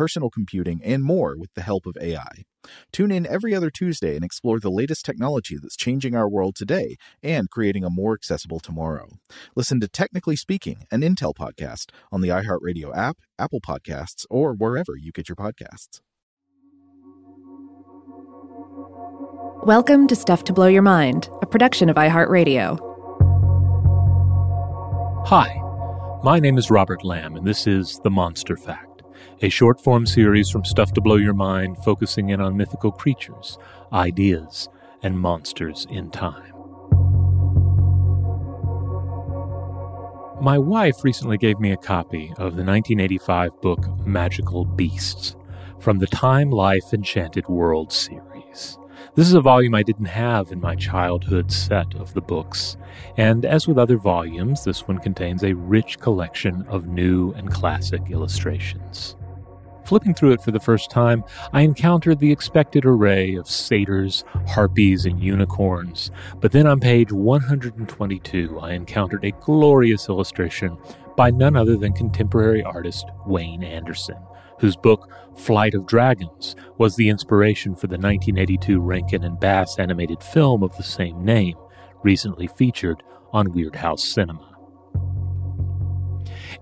personal computing, and more with the help of AI. Tune in every other Tuesday and explore the latest technology that's changing our world today and creating a more accessible tomorrow. Listen to Technically Speaking, an Intel podcast on the iHeartRadio app, Apple Podcasts, or wherever you get your podcasts. Welcome to Stuff to Blow Your Mind, a production of iHeartRadio. Hi, my name is Robert Lamb, and this is The Monster Fact, a short form series from Stuff to Blow Your Mind focusing in on mythical creatures, ideas, and monsters in time. My wife recently gave me a copy of the 1985 book Magical Beasts from the Time Life Enchanted World series. This is a volume I didn't have in my childhood set of the books, and as with other volumes, this one contains a rich collection of new and classic illustrations. Flipping through it for the first time, I encountered the expected array of satyrs, harpies, and unicorns, but then on page 122, I encountered a glorious illustration by none other than contemporary artist Wayne Anderson whose book Flight of Dragons was the inspiration for the 1982 Rankin and Bass animated film of the same name, recently featured on Weird House Cinema.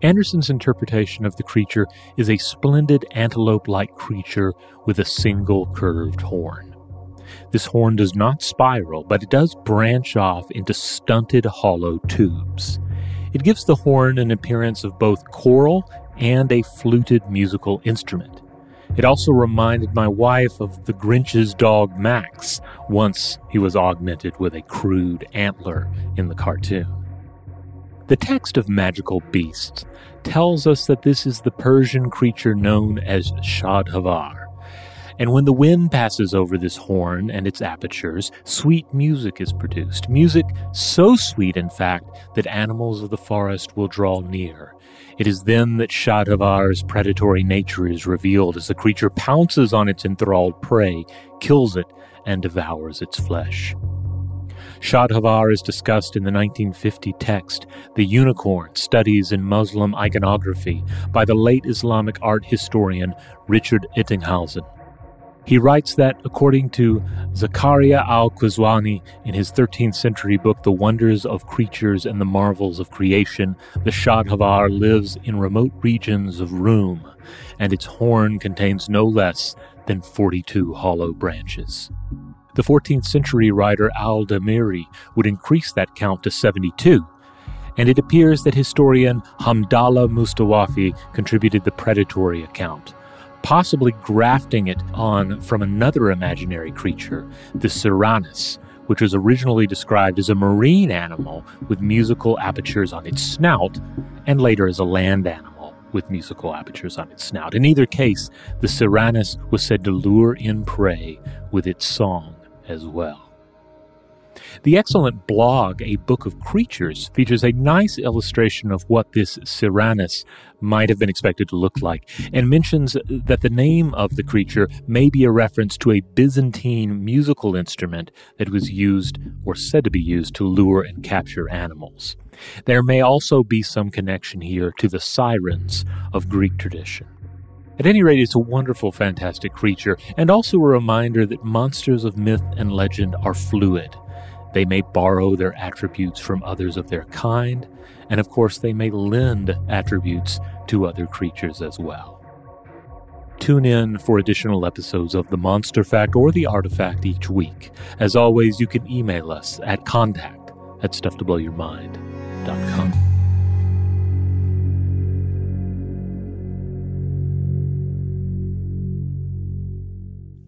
Anderson's interpretation of the creature is a splendid antelope like creature with a single curved horn. This horn does not spiral, but it does branch off into stunted hollow tubes. It gives the horn an appearance of both coral and a fluted musical instrument. It also reminded my wife of the Grinch's dog Max once he was augmented with a crude antler in the cartoon. The text of Magical Beasts tells us that this is the Persian creature known as Shadhavar. And when the wind passes over this horn and its apertures, sweet music is produced. Music so sweet, in fact, that animals of the forest will draw near it is then that Shadhavar's predatory nature is revealed as the creature pounces on its enthralled prey, kills it, and devours its flesh. Shadhavar is discussed in the 1950 text, The Unicorn Studies in Muslim Iconography, by the late Islamic art historian Richard Ettinghausen. He writes that, according to Zakaria al Qazwini in his 13th century book, The Wonders of Creatures and the Marvels of Creation, the Shadhavar lives in remote regions of Rum, and its horn contains no less than 42 hollow branches. The 14th century writer Al Damiri would increase that count to 72, and it appears that historian Hamdallah Mustawafi contributed the predatory account possibly grafting it on from another imaginary creature, the Siranus, which was originally described as a marine animal with musical apertures on its snout, and later as a land animal with musical apertures on its snout. In either case, the Siranus was said to lure in prey with its song as well. The excellent blog, A Book of Creatures, features a nice illustration of what this Siranus might have been expected to look like, and mentions that the name of the creature may be a reference to a Byzantine musical instrument that was used or said to be used to lure and capture animals. There may also be some connection here to the sirens of Greek tradition. At any rate, it's a wonderful, fantastic creature, and also a reminder that monsters of myth and legend are fluid. They may borrow their attributes from others of their kind, and of course, they may lend attributes to other creatures as well. Tune in for additional episodes of The Monster Fact or The Artifact each week. As always, you can email us at contact at stufftoblowyourmind.com.